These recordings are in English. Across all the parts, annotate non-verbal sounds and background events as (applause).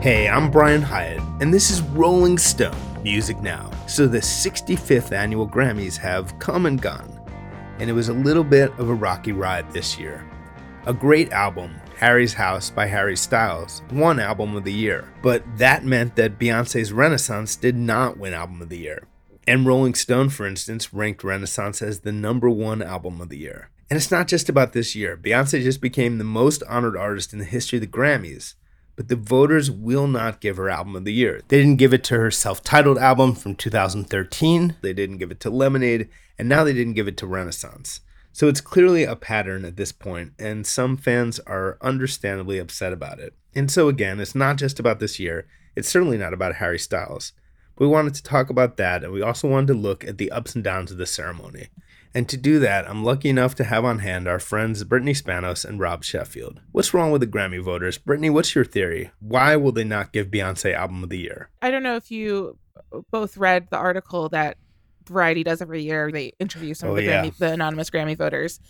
Hey, I'm Brian Hiatt, and this is Rolling Stone Music Now. So, the 65th annual Grammys have come and gone, and it was a little bit of a rocky ride this year. A great album, Harry's House by Harry Styles, won Album of the Year, but that meant that Beyonce's Renaissance did not win Album of the Year. And Rolling Stone, for instance, ranked Renaissance as the number one album of the year. And it's not just about this year. Beyonce just became the most honored artist in the history of the Grammys but the voters will not give her album of the year. They didn't give it to her self titled album from 2013, they didn't give it to Lemonade, and now they didn't give it to Renaissance. So it's clearly a pattern at this point, and some fans are understandably upset about it. And so, again, it's not just about this year, it's certainly not about Harry Styles. But We wanted to talk about that, and we also wanted to look at the ups and downs of the ceremony. And to do that, I'm lucky enough to have on hand our friends Brittany Spanos and Rob Sheffield. What's wrong with the Grammy voters? Brittany, what's your theory? Why will they not give Beyonce Album of the Year? I don't know if you both read the article that Variety does every year. They interview some Oh, of the, yeah. Grammy, the anonymous Grammy voters.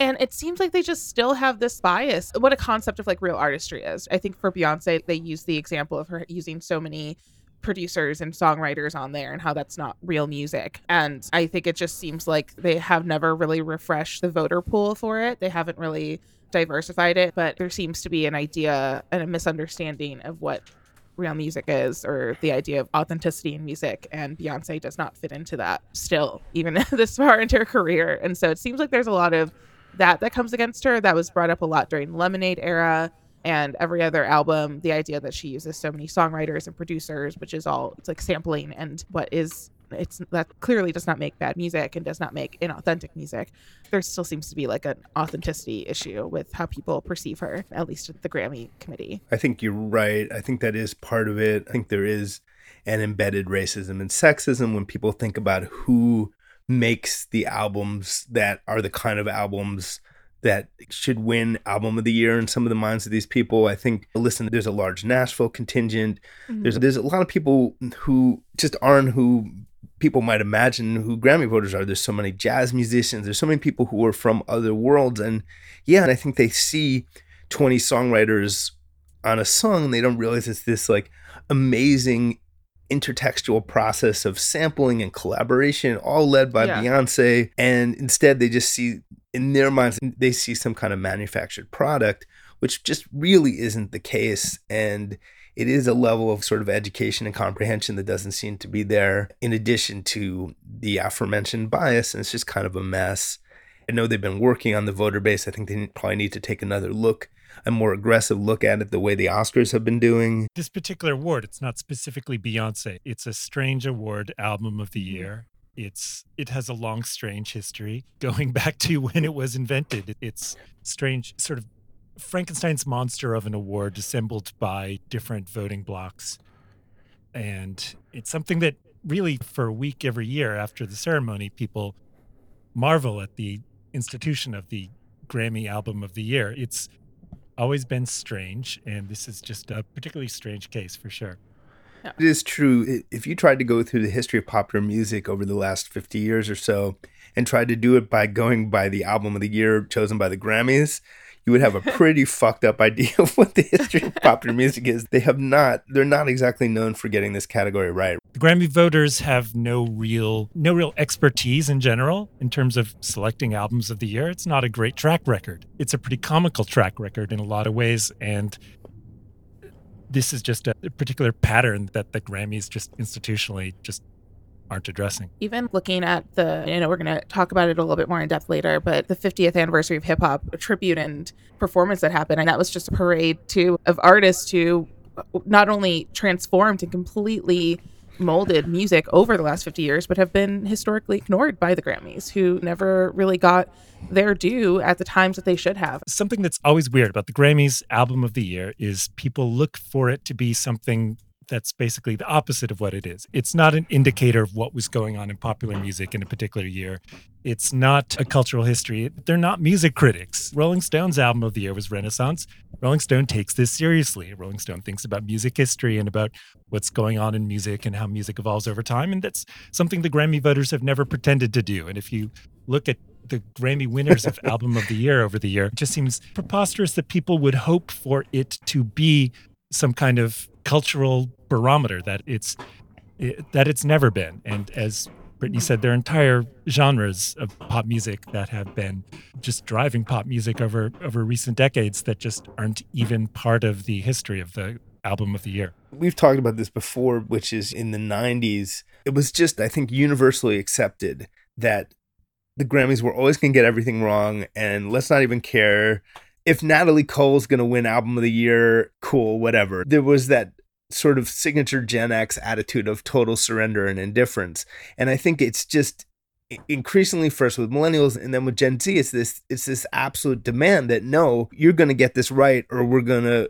And it seems like they just still have this bias. What a concept of like real artistry is. I think for Beyonce, they use the example of her using so many producers and songwriters on there and how that's not real music. And I think it just seems like they have never really refreshed the voter pool for it. They haven't really diversified it, but there seems to be an idea and a misunderstanding of what real music is or the idea of authenticity in music and Beyonce does not fit into that still even (laughs) this far into her career. And so it seems like there's a lot of that that comes against her that was brought up a lot during Lemonade era and every other album the idea that she uses so many songwriters and producers which is all it's like sampling and what is it's that clearly does not make bad music and does not make inauthentic music there still seems to be like an authenticity issue with how people perceive her at least at the grammy committee I think you're right. I think that is part of it. I think there is an embedded racism and sexism when people think about who makes the albums that are the kind of albums that should win album of the year in some of the minds of these people. I think listen, there's a large Nashville contingent. Mm-hmm. There's there's a lot of people who just aren't who people might imagine who Grammy voters are. There's so many jazz musicians. There's so many people who are from other worlds, and yeah, and I think they see 20 songwriters on a song and they don't realize it's this like amazing intertextual process of sampling and collaboration all led by Yeah. Beyonce and instead they just see in their minds they see some kind of manufactured product which just really isn't the case and it is a level of sort of education and comprehension that doesn't seem to be there in addition to the aforementioned bias and it's just kind of a mess I know they've been working on the voter base. I think they probably need to take another look, a more aggressive look at it, the way the Oscars have been doing. This particular award, it's not specifically Beyonce. It's a strange award, album of the Mm-hmm. year. It's it has a long, strange history (laughs) going back to when it was invented. It's strange, sort of Frankenstein's monster of an award assembled by different voting blocks, and it's something that really, for a week every year after the ceremony, people marvel at the institution of the Grammy Album of the Year. It's always been strange, and this is just a particularly strange case for sure. It is true. If you tried to go through the history of popular music over the last 50 years or so and tried to do it by going by the album of the year chosen by the Grammys, you would have a pretty (laughs) fucked up idea of what the history of popular music is. They have not, they're not exactly known for getting this category right. The Grammy voters have no real no real expertise in general in terms of selecting albums of the year. It's not a great track record. It's a pretty comical track record in a lot of ways and this is just a particular pattern that the Grammys just institutionally just aren't addressing. even looking at the you know we're going to talk about it a little bit more in depth later but the 50th anniversary of hip hop tribute and performance that happened and that was just a parade too of artists who not only transformed and completely molded music over the last 50 years, but have been historically ignored by the Grammys, who never really got their due at the times that they should have. Something that's always weird about the Grammys album of the year is people look for it to be something that's basically the opposite of what it is. It's not an indicator of what was going on in popular music in a particular year. It's not a cultural history. They're not music critics. Rolling Stone's album of the year was Renaissance. Rolling Stone takes this seriously. Rolling Stone thinks about music history and about what's going on in music and how music evolves over time. And that's something the Grammy voters have never pretended to do. And if you look at the Grammy winners of (laughs) album of the year over the year, it just seems preposterous that people would hope for it to be some kind of cultural barometer that it's it, that it's never been. And as Brittany said, there are entire genres of pop music that have been just driving pop music over over recent decades that just aren't even part of the history of the album of the year. We've talked about this before, which is in the 90s. It was just, I think, universally accepted that the Grammys were always going to get everything wrong, and let's not even care if Natalie Cole's going to win album of the year, cool, whatever. There was that sort of signature Gen X attitude of total surrender and indifference. And I think it's just increasingly first with millennials and then with Gen Z, it's this it's this absolute demand that no, you're gonna get this right or we're gonna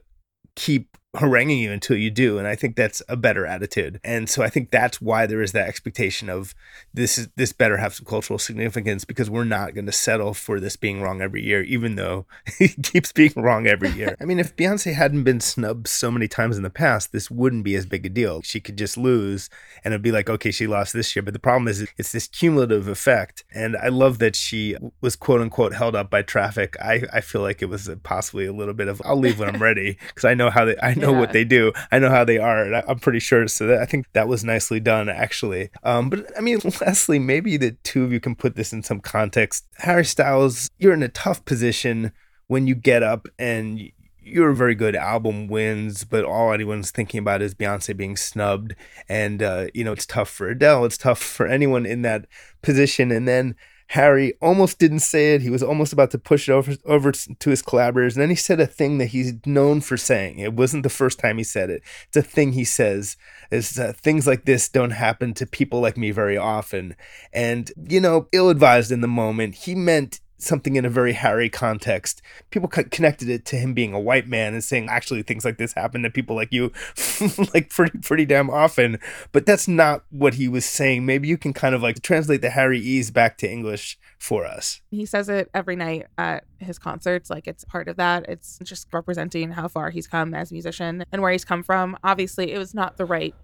keep haranguing you until you do and i think that's a better attitude. And so i think that's why there is that expectation of this is this better have some cultural significance because we're not going to settle for this being wrong every year even though (laughs) it keeps being wrong every year. (laughs) I mean if beyonce hadn't been snubbed so many times in the past this wouldn't be as big a deal. She could just lose and it'd be like okay she lost this year. But the problem is it's this cumulative effect. And i love that she was quote unquote held up by traffic. I i feel like it was possibly a little bit of i'll leave when i'm ready because i know how they i know yeah. what they do. I know how they are, and I'm pretty sure. So that, I think that was nicely done, actually. Um, but I mean, (laughs) Leslie, maybe the two of you can put this in some context. Harry Styles, you're in a tough position when you get up and you're a very good album wins, but all anyone's thinking about is Beyonce being snubbed. And, uh, you know, it's tough for Adele. It's tough for anyone in that position. And then Harry almost didn't say it. He was almost about to push it over, over to his collaborators. And then he said a thing that he's known for saying. It wasn't the first time he said it. It's a thing he says is uh, things like this don't happen to people like me very often. And, you know, ill advised in the moment, he meant something in a very Harry context. People co- connected it to him being a white man and saying actually things like this happen to people like you, (laughs) like pretty pretty damn often. But that's not what he was saying. Maybe you can kind of like translate the Harry ease back to English for us. He says it every night at his concerts. Like it's part of that. It's just representing how far he's come as a musician and where he's come from. Obviously, it was not the right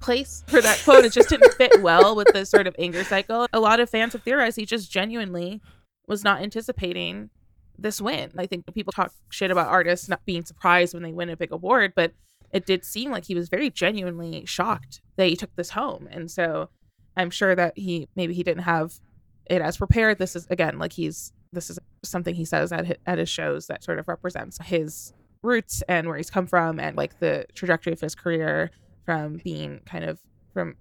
place for that quote. It just didn't fit well with the sort of anger cycle. A lot of fans have theorized he just genuinely was not anticipating this win. I think people talk shit about artists not being surprised when they win a big award, but it did seem like he was very genuinely shocked that he took this home. And so I'm sure that he maybe he didn't have it as prepared. This is again like he's this is something he says at his, at his shows that sort of represents his roots and where he's come from and like the trajectory of his career from being kind of from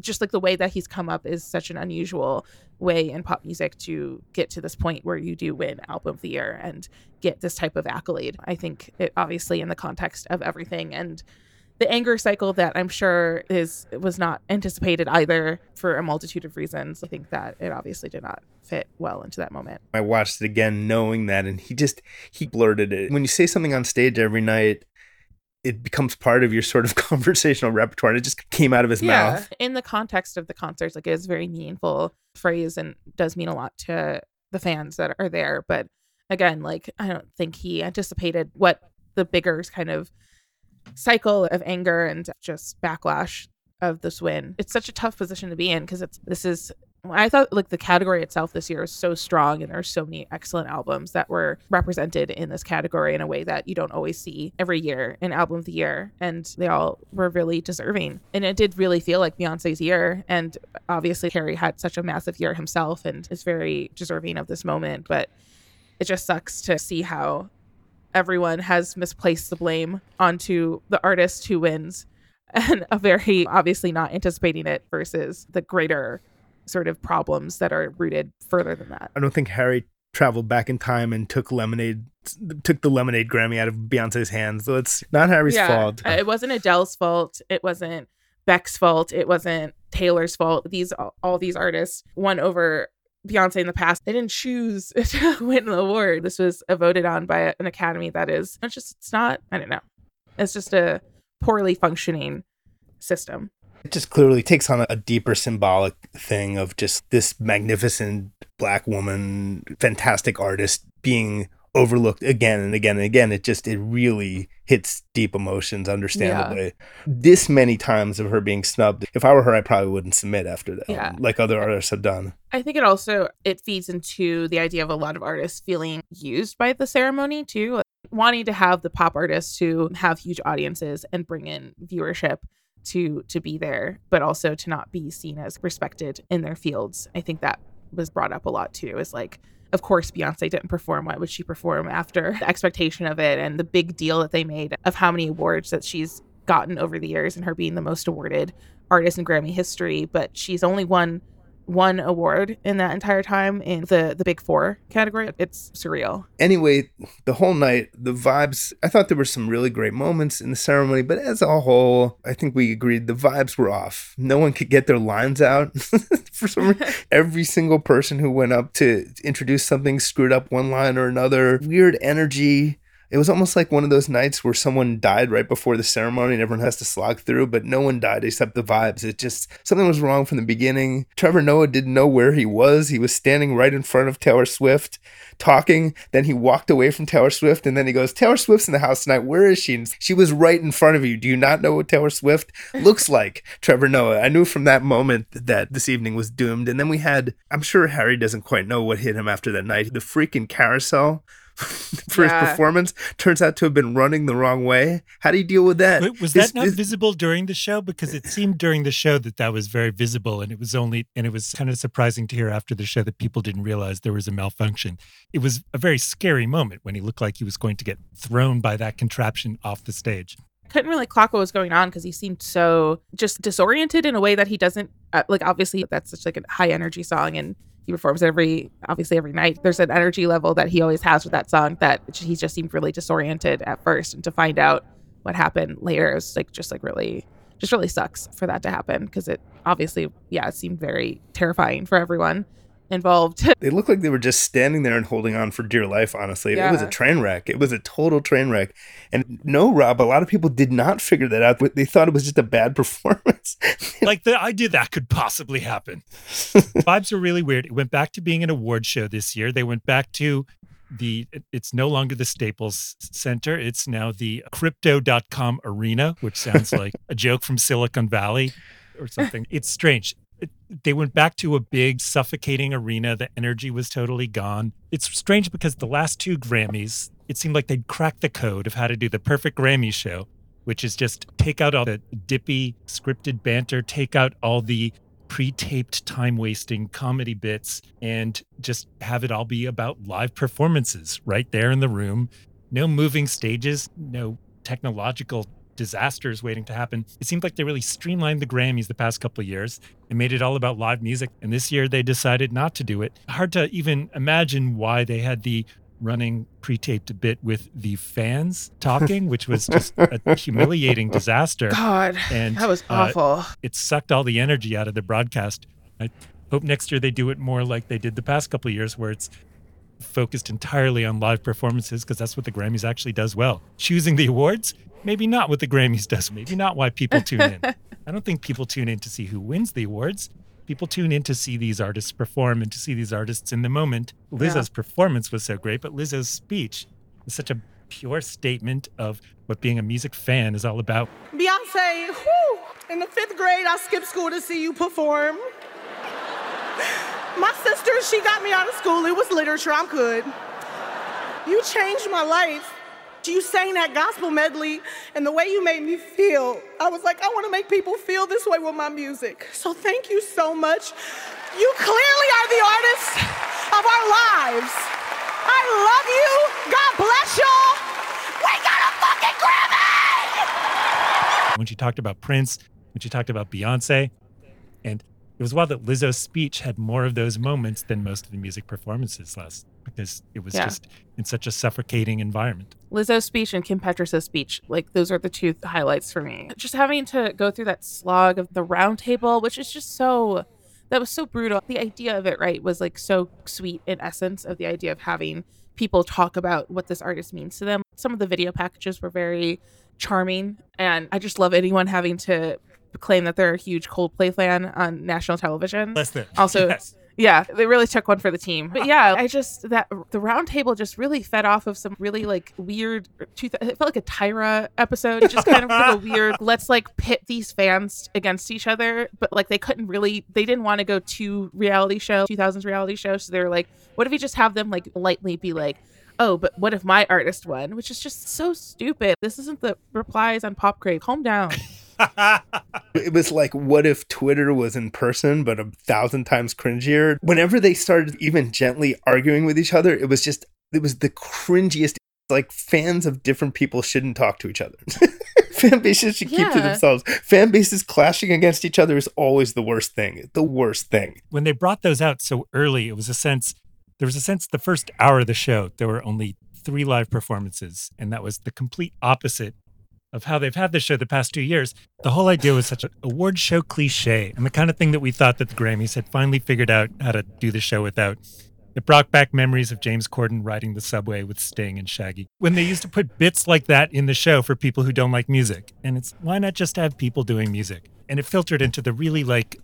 just like the way that he's come up is such an unusual way in pop music to get to this point where you do win album of the year and get this type of accolade. I think it obviously in the context of everything and the anger cycle that I'm sure is was not anticipated either for a multitude of reasons. I think that it obviously did not fit well into that moment. I watched it again knowing that and he just he blurted it. When you say something on stage every night it becomes part of your sort of (laughs) conversational repertoire. And it just came out of his yeah. mouth. In the context of the concerts, like it is very meaningful phrase and does mean a lot to the fans that are there. But again, like I don't think he anticipated what the bigger kind of cycle of anger and just backlash of this win. It's such a tough position to be in because it's this is I thought like the category itself this year is so strong and there's so many excellent albums that were represented in this category in a way that you don't always see every year in album of the year and they all were really deserving. And it did really feel like Beyonce's year and obviously Harry had such a massive year himself and is very deserving of this moment but it just sucks to see how everyone has misplaced the blame onto the artist who wins (laughs) and a very obviously not anticipating it versus the greater sort of problems that are rooted further than that. I don't think Harry traveled back in time and took lemonade took the lemonade Grammy out of Beyonce's hands. So it's not Harry's yeah, fault. Uh, it wasn't Adele's fault. It wasn't Beck's fault. It wasn't Taylor's fault. These all these artists won over Beyonce in the past. They didn't choose (laughs) to win the award. This was voted on by an academy that is it's just it's not. I don't know. It's just a poorly functioning system. It just clearly takes on a, deeper symbolic thing of just this magnificent black woman, fantastic artist being overlooked again and again and again. It just it really hits deep emotions, understandably. Yeah. This many times of her being snubbed. If I were her, I probably wouldn't submit after that, yeah. like other artists have done. I think it also it feeds into the idea of a lot of artists feeling used by the ceremony too, wanting to have the pop artists who have huge audiences and bring in viewership to to be there, but also to not be seen as respected in their fields. I think that was brought up a lot too. Is like, of course, Beyonce didn't perform. Why would she perform after the expectation of it and the big deal that they made of how many awards that she's gotten over the years and her being the most awarded artist in Grammy history? But she's only won one award in that entire time in the the big four category. It's surreal. Anyway the whole night the vibes i thought there were some really great moments in the ceremony but as a whole i think we agreed the vibes were off. No one could get their lines out. (laughs) For some reason (laughs) every single person who went up to introduce something screwed up one line or another. Weird energy it was almost like one of those nights where someone died right before the ceremony and everyone has to slog through, but no one died except the vibes. It just, something was wrong from the beginning. Trevor Noah didn't know where he was. He was standing right in front of Taylor Swift talking. Then he walked away from Taylor Swift and then he goes, Taylor Swift's in the house tonight. Where is she? And she was right in front of you. Do you not know what Taylor Swift looks (laughs) like? Trevor Noah. I knew from that moment that this evening was doomed. And then we had, I'm sure Harry doesn't quite know what hit him after that night. The freaking carousel (laughs) for yeah. his performance turns out to have been running the wrong way. How do you deal with that? Wait, was that not visible during the show? Because it seemed during the show that that was very visible, and it was only and it was kind of surprising to hear after the show that people didn't realize there was a malfunction. It was a very scary moment when he looked like he was going to get thrown by that contraption off the stage couldn't really clock what was going on because he seemed so just disoriented in a way that he doesn't uh, like obviously that's such like a high energy song and he performs every obviously every night. There's an energy level that he always has with that song that he just seemed really disoriented at first. And to find out what happened later it was like just like really just really sucks for that to happen because it obviously yeah it seemed very terrifying for everyone involved. (laughs) they looked like they were just standing there and holding on for dear life, honestly. Yeah. It was a train wreck. It was a total train wreck. And no, Rob, a lot of people did not figure that out. They thought it was just a bad (laughs) performance. like the idea that could possibly happen. (laughs) Vibes are really weird. It went back to being an award show this year. They went back to the it's no longer the Staples Center. It's now the crypto.com arena, which sounds like a joke from Silicon Valley or something. It's strange they went back to a big suffocating arena. The energy was totally gone. It's strange because the last two Grammys, it seemed like they'd cracked the code of how to do the perfect Grammy show, which is just take out all the dippy scripted banter, take out all the pre-taped time-wasting comedy bits and just have it all be about live performances right there in the room. No moving stages, no technological disasters waiting to happen. It seemed like they really streamlined the Grammys the past couple of years and made it all about live music. And this year they decided not to do it. Hard to even imagine why they had the running pre-taped bit with the fans talking, which was just a (laughs) humiliating disaster. God, and that was uh, awful. Uh, it sucked all the energy out of the broadcast. I hope next year they do it more like they did the past couple of years, where it's focused entirely on live performances because that's what the Grammys actually does well. Choosing the awards, maybe not what the Grammys does, maybe not why people tune in. (laughs) I don't think people tune in to see who wins the awards. People tune in to see these artists perform and to see these artists in the moment. Lizzo's yeah. performance was so great, but Lizzo's speech is such a pure statement of what being a music fan is all about. Beyonce, whew, in the fifth grade, I skipped school to see you perform. My sister, she got me out of school. It was literature. I'm good. You changed my life. You sang that gospel medley, and the way you made me feel, I was like, I want to make people feel this way with my music. So thank you so much. You clearly are the artist of our lives. I love you. God bless y'all. We got a fucking Grammy! When she talked about Prince, when she talked about Beyonce, and it was wild that Lizzo's speech had more of those moments than most of the music performances last because it was yeah. just in such a suffocating environment. Lizzo's speech and Kim Petras' speech, like those are the two highlights for me. Just having to go through that slog of the roundtable, which is just so that was so brutal. The idea of it, right, was like so sweet in essence of the idea of having people talk about what this artist means to them. Some of the video packages were very charming, and I just love anyone having to claim that they're a huge Coldplay fan on national television. Less than. Also, (laughs) Yes. Yeah, they really took one for the team. But yeah, I just that the round table just really fed off of some really like weird. Er, two, it felt like a Tyra episode. It just kind of like a weird. (laughs) Let's like pit these fans against each other, but like they couldn't really. They didn't want to go to reality show, 2000s reality show. So they're like, what if we just have them like lightly be like. Oh, but what if my artist won? Which is just so stupid. This isn't the replies on Pop Crave. Calm down. It was like, what if Twitter was in person, but a thousand times cringier? Whenever they started even gently arguing with each other, it was just, it was the cringiest. Like fans of different people shouldn't talk to each other. (laughs) Fan bases should keep to themselves. Fan bases clashing against each other is always the worst thing. The worst thing. when they brought those out so early, it was a sense there was a sense the first hour of the show there were only three live performances, and that was the complete opposite of how they've had this show the past two years. The whole idea was such an award show cliche and the kind of thing that we thought that the Grammys had finally figured out how to do the show without. It brought back memories of James Corden riding the subway with Sting and Shaggy. When they used to put bits like that in the show for people who don't like music. And it's why not just have people doing music? And it filtered into the really like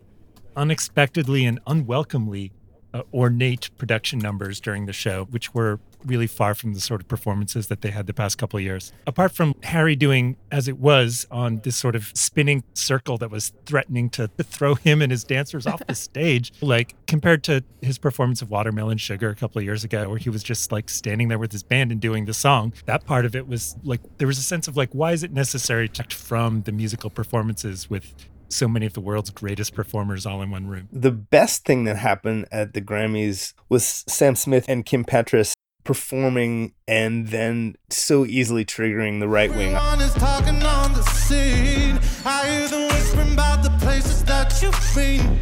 unexpectedly and unwelcomely uh, ornate production numbers during the show, which were really far from the sort of performances that they had the past couple of years. Apart from Harry doing as it was on this sort of spinning circle that was threatening to throw him and his dancers off the (laughs) stage, like compared to his performance of Watermelon Sugar a couple of years ago, where he was just like standing there with his band and doing the song. That part of it was like there was a sense of like, why is it necessary to from the musical performances with so many of the world's greatest performers all in one room. The best thing that happened at the Grammys was Sam Smith and Kim Petras performing and then so easily triggering the right wing. Is talking on the scene. I hear them whispering about the places that you've been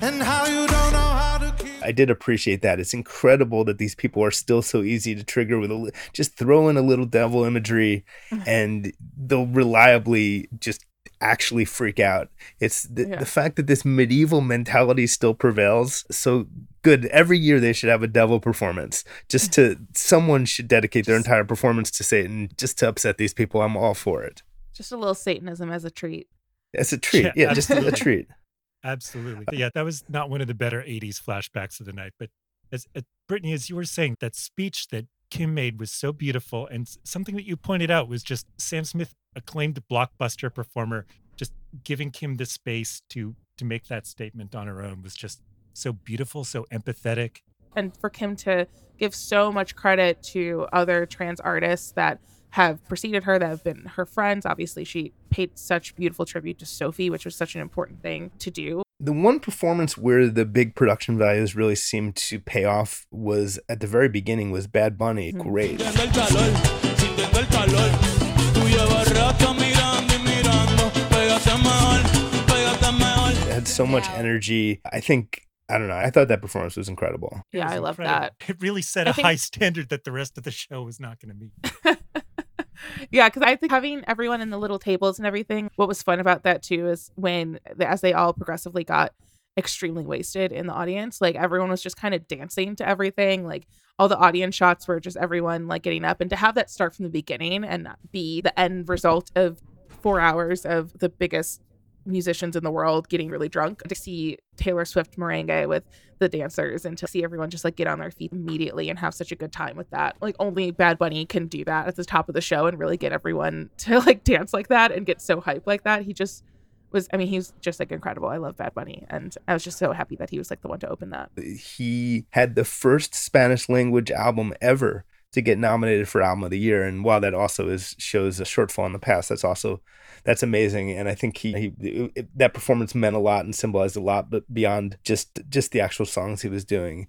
and how you don't know how to keep. I did appreciate that. It's incredible that these people are still so easy to trigger with a li- just throw in a little devil imagery (laughs) and they'll reliably just actually freak out. It's the, Yeah. the fact that this medieval mentality still prevails. So good. Every year they should have a devil performance. Just to someone should dedicate their entire performance to Satan just to upset these people. I'm all for it. Just a little Satanism as a treat. It's a treat. Yeah, Yeah, just a, a treat. Absolutely. Yeah, that was not one of the better 80s flashbacks of the night. But as, as Brittany, as you were saying, that speech that Kim made was so beautiful. And something that you pointed out was just Sam Smith, acclaimed blockbuster performer, just giving Kim the space to to make that statement on her own was just so beautiful, so empathetic. and for Kim to give so much credit to other trans artists that have preceded her, that have been her friends. Obviously, she paid such beautiful tribute to Sophie, which was such an important thing to do. The one performance where the big production values really seemed to pay off was at the very beginning was Bad Bunny. Hmm. Great. Sintiendo el calor, sintiendo el calor. Tú llevas rato mirando y mirando. Pégate mejor, pégate mejor. It had so much energy. I think I don't know. I thought that performance was incredible. Yeah, was I love that. It really set I a think- high standard that the rest of the show was not going to meet. (laughs) yeah, because I think having everyone in the little tables and everything, what was fun about that too is when, as they all progressively got extremely wasted in the audience, like everyone was just kind of dancing to everything. Like all the audience shots were just everyone like getting up, and to have that start from the beginning and be the end result of four hours of the biggest musicians in the world getting really drunk to see Taylor Swift merengue with the dancers and to see everyone just like get on their feet immediately and have such a good time with that. Like only Bad Bunny can do that at the top of the show and really get everyone (laughs) to like dance like that and get so hyped like that. He just was I mean, he was just like incredible. I love Bad Bunny and I was just so happy that he was like the one to open that. He had the first Spanish language album ever to get nominated for album of the year and while that also is shows a shortfall in the past that's also that's amazing and i think he, he it, that performance meant a lot and symbolized a lot but beyond just just the actual songs he was doing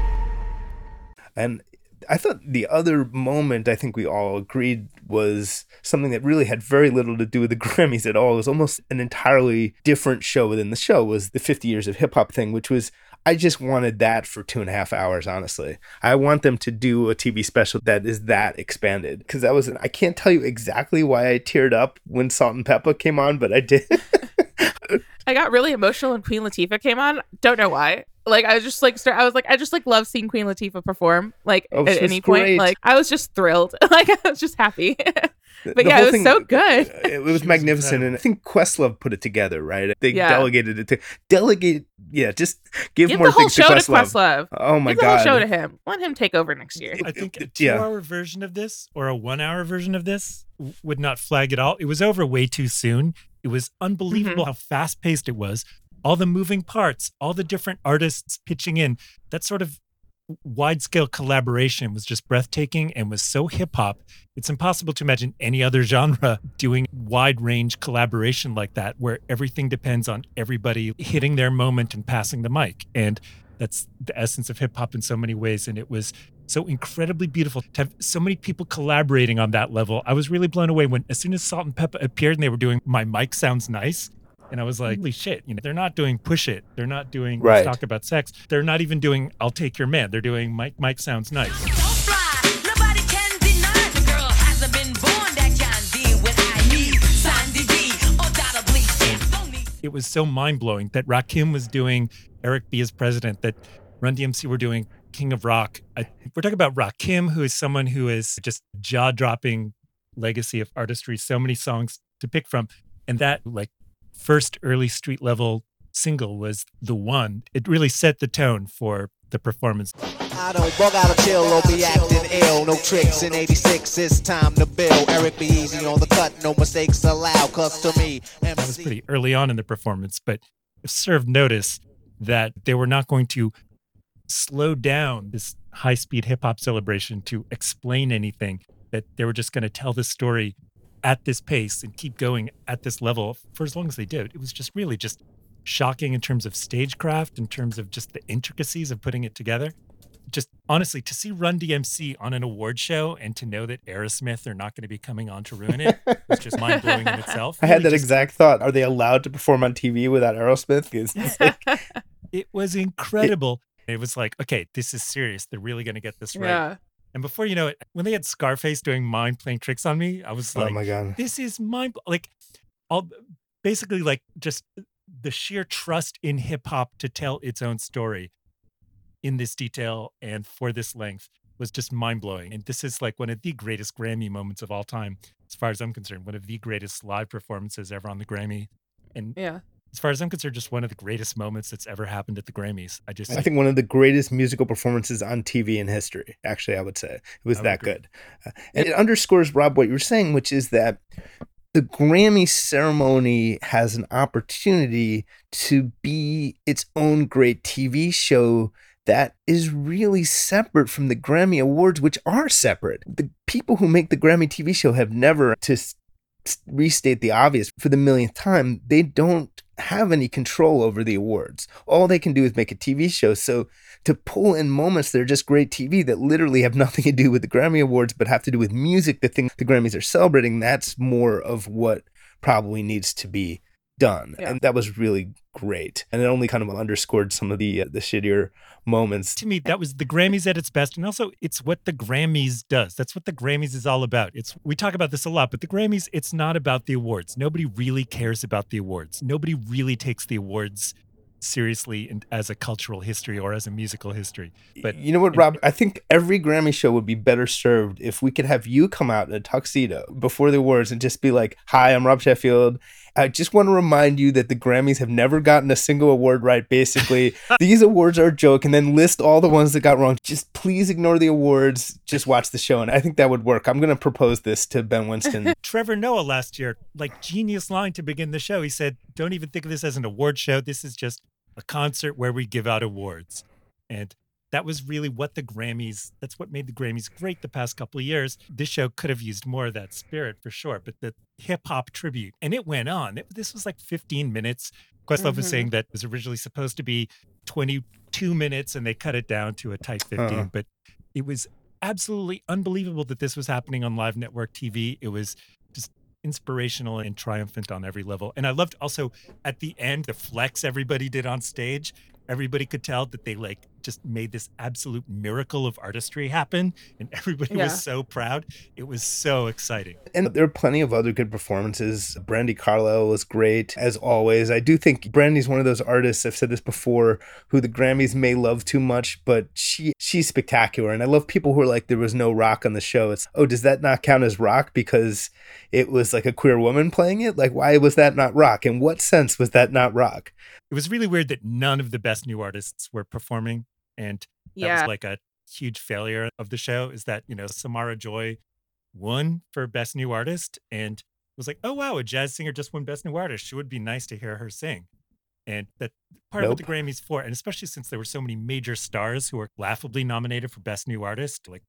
And I thought the other moment I think we all agreed was something that really had very little to do with the (laughs) Grammys at all. It was almost an entirely different show within the show was the 50 years of hip hop thing, which was I just wanted that for two and a half hours, honestly. I want them to do a TV special that is that expanded. Because that was, I can't tell you exactly why I teared up when Salt-N-Pepa came on, but I did. (laughs) I got really emotional when Queen Latifah came on. Don't know why. Like I was just like start, I was like I just like love seeing Queen Latifah perform like Oh, at any point. great. Like I was just thrilled. (laughs) like I was just happy. (laughs) But the yeah, it was thing- so good. Uh, it was was magnificent, and. I think Questlove put it together, right? They Yeah. delegated it to delegate. Yeah, just give, Give more the whole things to show to Questlove. Questlove. Oh my Give the god! whole show to him. Let him take over next year. I think a It- (laughs) yeah. two-hour version of this or a one-hour version of this would not flag at all. It was over way too soon. It was unbelievable mm-hmm. how fast-paced it was. All the moving parts, all the different artists pitching in. That sort of wide-scale collaboration was just breathtaking and was so hip-hop. It's impossible to imagine any other genre (laughs) doing wide-range collaboration like that, where everything depends on everybody hitting their moment and passing the mic. And that's the essence of hip hop in so many ways. And it was so incredibly beautiful to have so many people collaborating on that level. I was really blown away when, as soon as Salt-N-Pepa appeared and they were doing My Mic Sounds Nice. And I was like, holy shit, you know, they're not doing Push It. They're not doing Let's Right. Talk About Sex. They're not even doing I'll Take Your Man. They're doing My Mic Sounds Nice. Don't fly. Nobody can deny the girl hasn't been born that can deal with I need. Sandy D, undoubtedly symphony. it was so mind blowing that Rakim was doing Eric B as president, that Run DMC were doing King of Rock. I, we're talking about Rakim, who is someone who is just jaw dropping legacy of artistry, so many songs to pick from. And that, like, first early street level single was the one. It really set the tone for the performance. I don't bug out of chill or be acting ill. No tricks in 86, it's time to build. Eric be easy on the cut, no mistakes allowed. Cause to me, That was pretty early on in the performance, but it served notice that they were not going to slow down this high speed hip hop celebration to explain anything, that they were just going to tell the story at this pace and keep going at this level for as long as they did. It was just really just shocking in terms of stagecraft, in terms of just the intricacies of putting it together. Just honestly, to see Run DMC on an award show and to know that Aerosmith are not going to be coming on to ruin it was just mind blowing in itself. (laughs) I had that just- exact thought. Are they allowed to perform on TV without Aerosmith? (laughs) It's it's like, (laughs) it was incredible. It, was like, okay, this is serious. They're really going to get this right. Yeah. And before you know it, when they had Scarface doing mind playing tricks on me, I was like, oh like, my god! this is mind like, all basically like just the sheer trust in hip hop to tell its own story in this detail and for this length was just mind blowing. And this is like one of the greatest Grammy moments of all time, as far as I'm concerned. One of the greatest live performances ever on the Grammy. And Yeah. As far as I'm concerned, just one of the greatest moments that's ever happened at the Grammys. I just I think one of the greatest musical performances on TV in history. Actually, I would say it was that agree. good, Uh, and it underscores Rob what you were saying, which is that the Grammy ceremony has an opportunity to be its own great TV show that is really separate from the Grammy Awards, which are separate. The people who make the Grammy TV show have never, to restate the obvious for the millionth time, they don't have any control over the awards. All they can do is make a TV show. So to pull in moments that are just great TV that literally have (laughs) nothing to do with the Grammy Awards, but have to do with music, the thing the Grammys are celebrating, that's more of what probably needs to be done. Yeah. And that was really great. And it only kind of underscored some of the uh, the shittier moments. to me that was the Grammys at its best, and also it's what the Grammys does. That's what the Grammys is all about. It's we talk about this a lot, but the Grammys it's not about the awards. Nobody really cares about the awards. Nobody really takes the awards seriously and as a cultural history or as a musical history. But you know what, Rob? I think every Grammy show would be better served if we could have you come out in a tuxedo before the awards and just be like, "Hi, I'm Rob Sheffield. I just want to remind you that the Grammys have never gotten a single award right. Basically, (laughs) these awards are a joke, and then list all the ones that got wrong. Just please ignore the awards. Just watch the show, and I think that would work. I'm going to propose this to Ben Winston. (laughs) Trevor Noah last year, like genius line to begin the show. He said, "Don't even think of this as an award show. This is just a concert where we give out awards." And that was really what the Grammys, that's what made the Grammys great the past couple of years. This show could have used more of that spirit for sure, but the hip hop tribute, and it went on. It- this was like 15 minutes. Questlove was Mhm. saying that it was originally supposed to be 22 minutes and they cut it down to a tight 15, Uh-huh. but it was absolutely unbelievable that this was happening on live network TV. It was just inspirational and triumphant on every level. And I loved also at the end the flex everybody did on stage. Everybody could tell that they like just made this absolute miracle of artistry happen and everybody Yeah. was so proud. It was so exciting. And there are plenty of other good performances. Brandi Carlile was great, as always. I do think Brandi's one of those artists, I've said this before, who the Grammys may love too much, but she she's spectacular. And I love people who are like, there was no rock on the show. It's, oh, does that not count as rock because it was like a queer woman playing it? Like, why was that not rock? In what sense was that not rock? It was really weird that none of the best new artists were performing and that Yeah. was like a huge failure of the show is that, you know, Samara Joy won for best new artist and was like, "Oh wow, a jazz singer just won best new artist. She would be nice to hear her sing." And that part of what the Grammys for, and especially since there were so many major stars who were laughably nominated for best new artist, like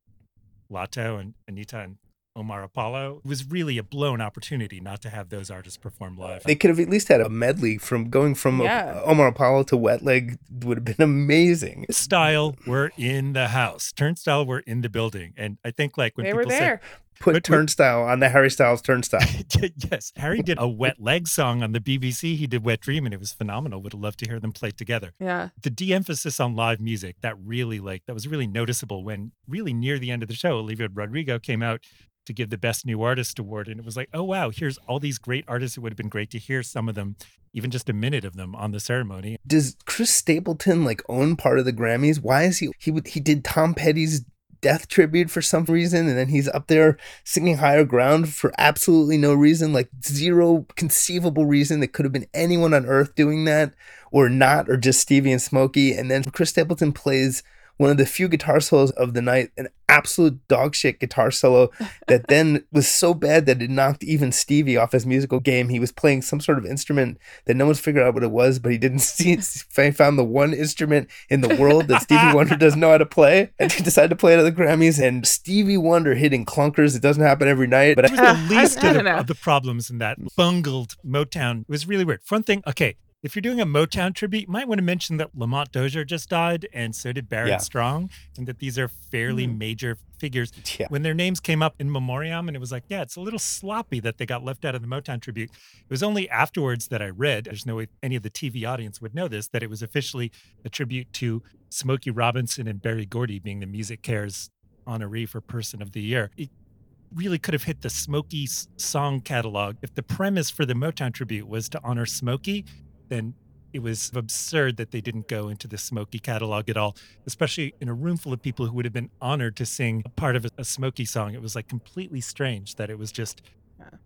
Latto and Anitta and Omar Apollo, it was really a blown opportunity not to have those artists perform live. They could have at least had a medley from going from Yeah. Omar Apollo to Wet Leg would have been amazing. Style we're in the house. Turnstile, we're in the building. And I think like when they people were there. Put But- but- Turnstile on the Harry Styles Turnstile. (laughs) yes, Harry did a wet leg song on the BBC. He did Wet Dream and it was phenomenal. Would have loved to hear them play together. Yeah. The de-emphasis on live music, that really like that was really noticeable when really near the end of the show, Olivia Rodrigo came out to give the best new artist award. And it was like, oh wow, here's all these great artists. It would have been great to hear some of them, even just a minute of them on the ceremony. Does Chris Stapleton like own part of the Grammys? Why is he he he did Tom Petty's death tribute for some reason and then he's up there singing higher ground for absolutely no reason like zero conceivable reason that could have been anyone on earth doing that or not or just Stevie and Smokey. And then Chris Stapleton plays one of the few guitar solos of the night, an absolute dog shit guitar solo (laughs) that then was so bad that it knocked even Stevie off his musical game. He was playing some sort of instrument that no one's figured out what it was, but he didn't (laughs) see he found the one instrument in the world that Stevie (laughs) Wonder doesn't know how to play. And he decided to play it at the Grammys. And Stevie Wonder hitting clunkers, it doesn't happen every night. But It was the least I of, the, of the problems in that bungled Motown. It was really weird. Front thing, okay, if you're doing a Motown tribute, you might want to mention that Lamont Dozier just died, and so did Barrett Yeah. Strong, and that these are fairly Mm. major figures. Yeah. When their names came up in memoriam, and it was like, yeah, it's a little sloppy that they got left out of the Motown tribute. It was only afterwards that I read, there's no way any of the TV audience would know this, that it was officially a tribute to Smokey Robinson and Berry Gordy being the Music Cares honoree for Person of the Year. It really could have hit the Smokey song catalog. If the premise for the Motown tribute was to honor Smokey, then it was absurd that they didn't go into the Smokey catalog at all, especially in a room full of people who would have been honored to sing a part of a, a Smokey song. It was like completely strange that it was just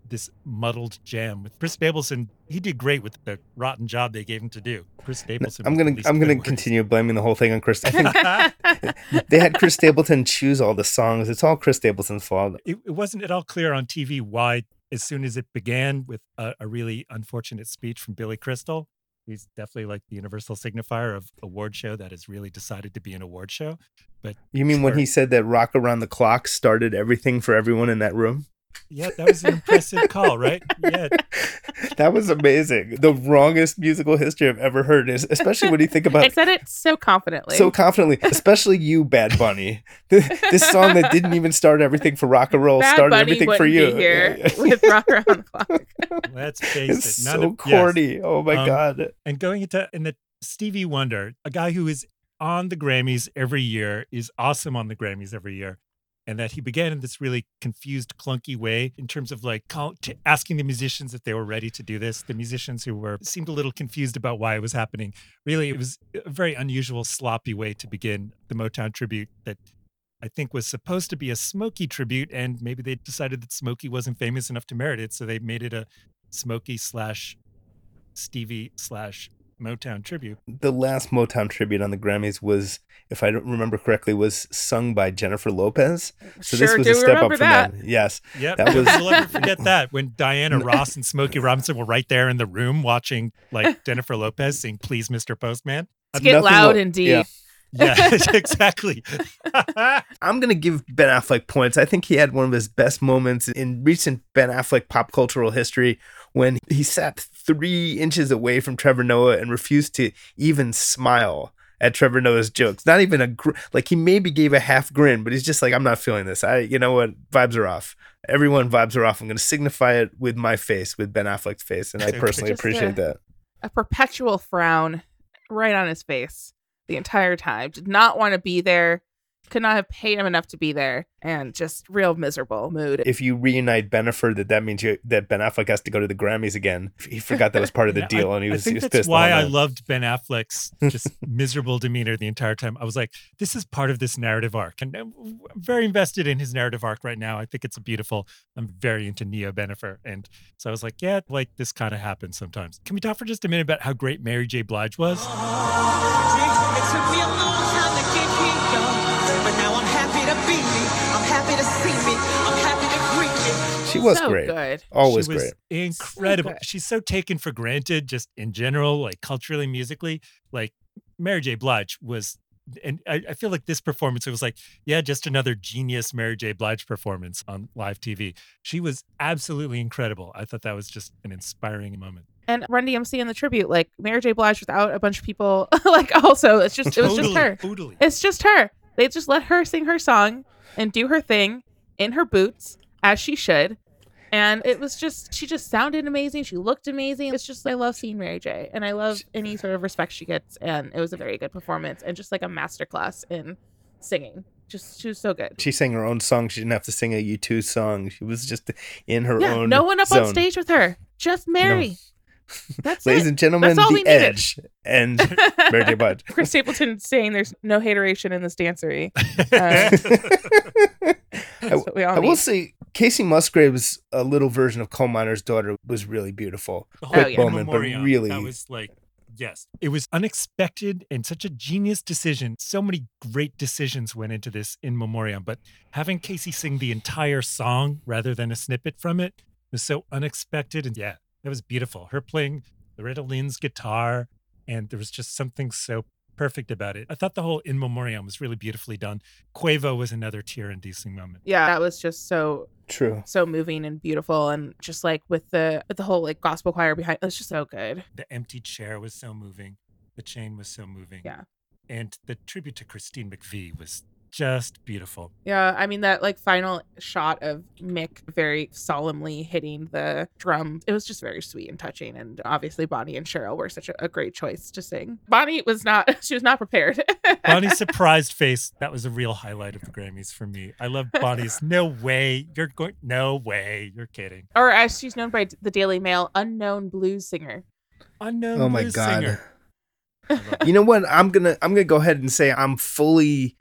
this muddled jam with Chris Stapleton. He did great with the rotten job they gave him to do. Chris Stapleton. I'm gonna I'm gonna worst. continue blaming the whole thing on Chris. (laughs) I think (laughs) they had Chris Stapleton choose all the songs. It's all Chris Stapleton's fault. it, it wasn't at all clear on TV why, as soon as it began with a, a really unfortunate speech from Billy Crystal, he's definitely like the universal signifier of award show that has really decided to be an award show. But You mean when he said that Rock Around the Clock started everything for everyone in that room? Yeah, that was an impressive call, right? Yeah, (laughs) That was amazing. The wrongest musical history I've ever heard, is especially when you think about (laughs) I said it so confidently. so confidently, especially you, Bad Bunny. This song that didn't even start everything for rock and roll Bad started Bunny everything for you. Be here (laughs) with Rock Around the Clock. let's face it's it. None so of, yes. corny. Oh my Um, god. And going into in the Stevie Wonder, a guy who is on the Grammys every year, is awesome on the Grammys every year. And that he began in this really confused, clunky way in terms of like asking the musicians if they were ready to do this. The musicians who were seemed a little confused about why it was happening. Really, it was a very unusual, sloppy way to begin the Motown tribute that I think was supposed to be a Smokey tribute. And maybe they decided that Smokey wasn't famous enough to merit it. So they made it a Smokey slash Stevie slash Motown tribute. The last Motown tribute on the Grammys was, if I don't remember correctly, was sung by Jennifer Lopez. So this was a step up from that. that. Yes. Yep. That was- (laughs) We'll never forget that when Diana Ross and Smokey Robinson were right there in the room watching like Jennifer Lopez sing Please Mr. Postman. Let's get Nothing loud lo- and deep. yeah. Yeah, (laughs) (laughs) exactly. (laughs) I'm going to give Ben Affleck points. I think he had one of his best moments in recent Ben Affleck pop cultural history when he sat three inches away from Trevor Noah and refused to even smile at Trevor Noah's jokes. Not even a gr- like he maybe gave a half grin, but he's just like, I'm not feeling this. I, you know what? Vibes are off. Everyone vibes are off. I'm going to signify it with my face, with Ben Affleck's face, and I personally appreciate uh, that. a perpetual frown right on his face the entire time. Did not want to be there. Could not have paid him enough to be there, and just real miserable mood. If you reunite Bennifer, that that means you, that Ben Affleck has to go to the Grammys again. He forgot that was part of the (laughs) Yeah, deal, I, and he I was, think he was that's pissed. why I loved Ben Affleck's just (laughs) miserable demeanor the entire time. I was like, this is part of this narrative arc, and I'm I'm very invested in his narrative arc right now. I think it's a beautiful. I'm very into Neo Bennifer, and so I was like, yeah, like this kind of happens sometimes. Can we talk for just a minute about how great Mary J. Blige was? (gasps) It but now I'm happy to be me. I'm happy to see me. I'm happy to greet me. She was so great. good. Always she was great. incredible. good. She's so taken for granted, just in general, like culturally, musically. Like Mary J. Blige was, and I, I feel like this performance, it was like, yeah, just another genius Mary J. Blige performance on live TV. She was absolutely incredible. I thought that was just an inspiring moment. And Run DMC in the tribute, like Mary J. Blige without a bunch of people, (laughs) like also it's just it was just her. Totally. It's just her. They just let her sing her song and do her thing in her boots as she should. And it was just she just sounded amazing. She looked amazing. It's just I love seeing Mary J. And I love any sort of respect she gets. And it was a very good performance and just like a masterclass in singing. Just she was so good. She sang her own song. She didn't have to sing a U2 song. She was just in her Yeah, own. no one up on stage with her. Just Mary. That's Ladies it. and gentlemen, That's all we The needed. Edge and (laughs) Mary J. Blige. Chris Stapleton saying there's no hateration in this dancery. (laughs) Uh, (laughs) That's what we all I need. will say, Kacey Musgraves' a little version of Coal Miner's Daughter was really beautiful. The Quick Oh, yeah. moment, but Memoriam, really, that was like yes it was unexpected and such a genius decision so many great decisions went into this in memoriam but having kacey sing the entire song rather than a snippet from it was so unexpected and yeah that was beautiful her playing loretta lynn's guitar and there was just something so perfect about it i thought the whole in memoriam was really beautifully done quavo was another tear inducing moment yeah, that was just so true. so moving and beautiful and just like with the with the whole like gospel choir behind it's just so good. the empty chair was so moving the chain was so moving Yeah. and the tribute to christine mcvie was just beautiful Yeah, I mean that like final shot of Mick very solemnly hitting the drum. It was just very sweet and touching and obviously Bonnie and Sheryl were such a, a great choice to sing. Bonnie was not (laughs) she was not prepared. Bonnie's (laughs) surprised face, that was a real highlight of the Grammys for me. I love Bonnie's no way. You're going no way. You're kidding. or as she's known by the Daily Mail, unknown blues singer. Unknown Oh my god. singer. (laughs) you know what? I'm gonna I'm gonna go ahead and say I'm fully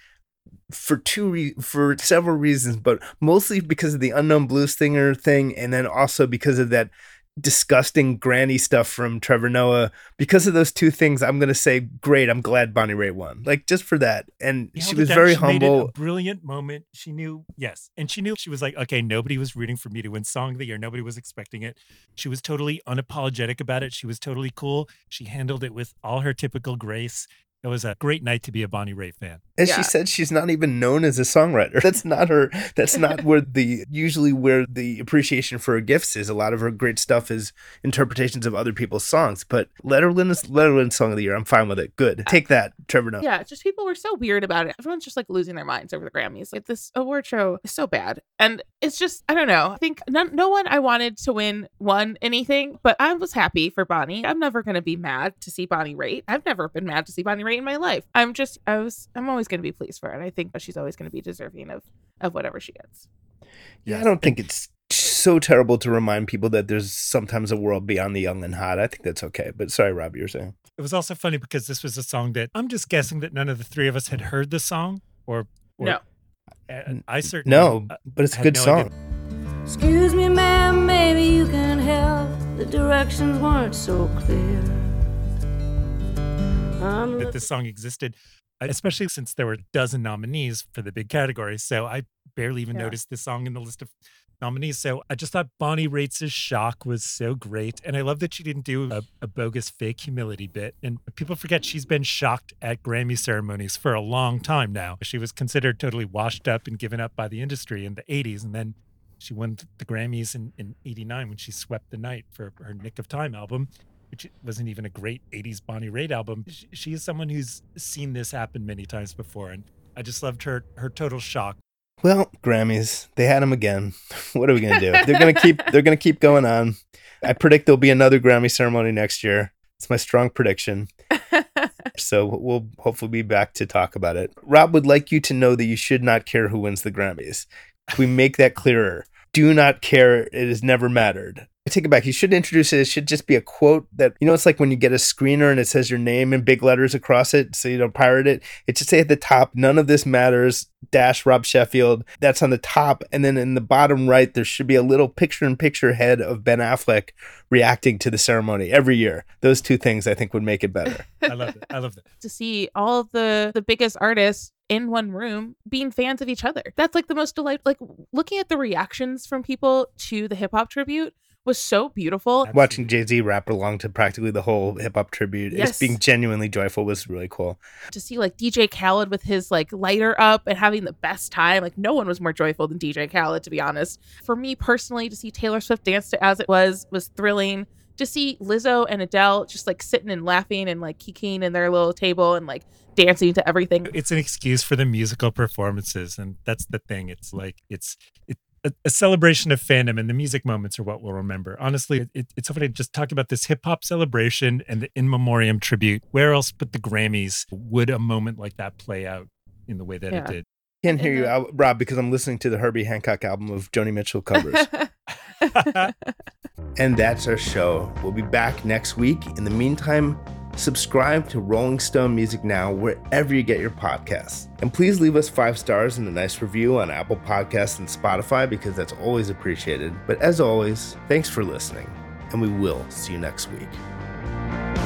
for two re- for several reasons, but mostly because of the unknown blues singer thing, and then also because of that disgusting granny stuff from Trevor Noah. Because of those two things, I'm gonna say great. I'm glad Bonnie Raitt won. Like just for that, and she was very She humble. a brilliant moment. She knew, yes. And she knew she was like, okay, nobody was rooting for me to win Song of the Year. Nobody was expecting it. She was totally unapologetic about it. She was totally cool. She handled it with all her typical grace. It was a great night to be a Bonnie Raitt fan. As Yeah. she said, she's not even known as a songwriter. (laughs) That's not her. That's not where the usually where the appreciation for her gifts is. A lot of her great stuff is interpretations of other people's songs. But Letterland is Letterland song of the year. I'm fine with it. Good. Take that, Trevor Noah. Yeah, just people were so weird about it. Everyone's just like losing their minds over the Grammys. Like this award show is so bad. And it's just, I don't know. I think none, no one I wanted to win won anything, but I was happy for Bonnie. I'm never going to be mad to see Bonnie Raitt. I've never been mad to see Bonnie Raitt in my life. I'm just, I was, I'm always going to be pleased for her. And I think she's always going to be deserving of, of whatever she gets. Yeah, I don't think it's so terrible to remind people that there's sometimes a world beyond the young and hot. I think that's okay. But sorry, Rob, you were saying. It was also funny because this was a song that I'm just guessing that none of the three of us had heard the song or, or No. uh, I certainly No, but it's a good no song. idea. Excuse me, ma'am, maybe you can help. The directions weren't so clear. I'm that this song existed, especially since there were a dozen nominees for the big categories. So I barely even Yeah. noticed this song in the list of nominees. So I just thought Bonnie Raitt's shock was so great. And I love that she didn't do a, a bogus fake humility bit. And people forget she's been shocked at Grammy ceremonies for a long time now. She was considered totally washed up and given up by the industry in the 80s. And then she won the Grammys in, in 89 when she swept the night for her Nick of Time album. Which wasn't even a great 80s Bonnie Raitt album. She, she is someone who's seen this happen many times before. And I just loved her her total shock Well, Grammys, they had them again. (laughs) What are we gonna do? They're gonna keep. They're gonna keep going on. I predict there'll be another Grammy ceremony next year. It's my strong prediction. (laughs) so we'll hopefully be back to talk about it. Rob would like you to know that you should not care who wins the Grammys. Can we make that clearer? Do not care. It has never mattered. I take it back. You should introduce it. It should just be a quote that you know. It's like when you get a screener and it says your name in big letters across it, so you don't pirate it. It should say at the top, "None of this matters." Dash Rob Sheffield. That's on the top, and then in the bottom right, there should be a little picture-in-picture head of Ben Affleck reacting to the ceremony every year. Those two things, I think, would make it better. (laughs) I love it. I love that. to see all the the biggest artists in one room being fans of each other. That's like the most delight. Like looking at the reactions from people to the hip hop tribute was so beautiful. Watching Jay Z rap along to practically the whole hip hop tribute, Yes. just being genuinely joyful was really cool. To see like DJ Khaled with his like lighter up and having the best time. Like no one was more joyful than DJ Khaled, to be honest. For me personally, to see Taylor Swift dance to As It Was was thrilling. To see Lizzo and Adele just like sitting and laughing and like kikiing in their little table and like dancing to everything. It's an excuse for the musical performances, and that's the thing. It's like it's it, a, a celebration of fandom, and the music moments are what we'll remember. Honestly, it, it's so funny. Just talk about this hip hop celebration and the in memoriam tribute. Where else but the Grammys would a moment like that play out in the way that it did? Can't hear you, Al- Rob, because I'm listening to the Herbie Hancock album of Joni Mitchell covers. (laughs) (laughs) and that's our show. We'll be back next week. In the meantime, subscribe to Rolling Stone Music Now wherever you get your podcasts. And please leave us five stars and a nice review on Apple Podcasts and Spotify because that's always appreciated. But as always, thanks for listening, and we will see you next week.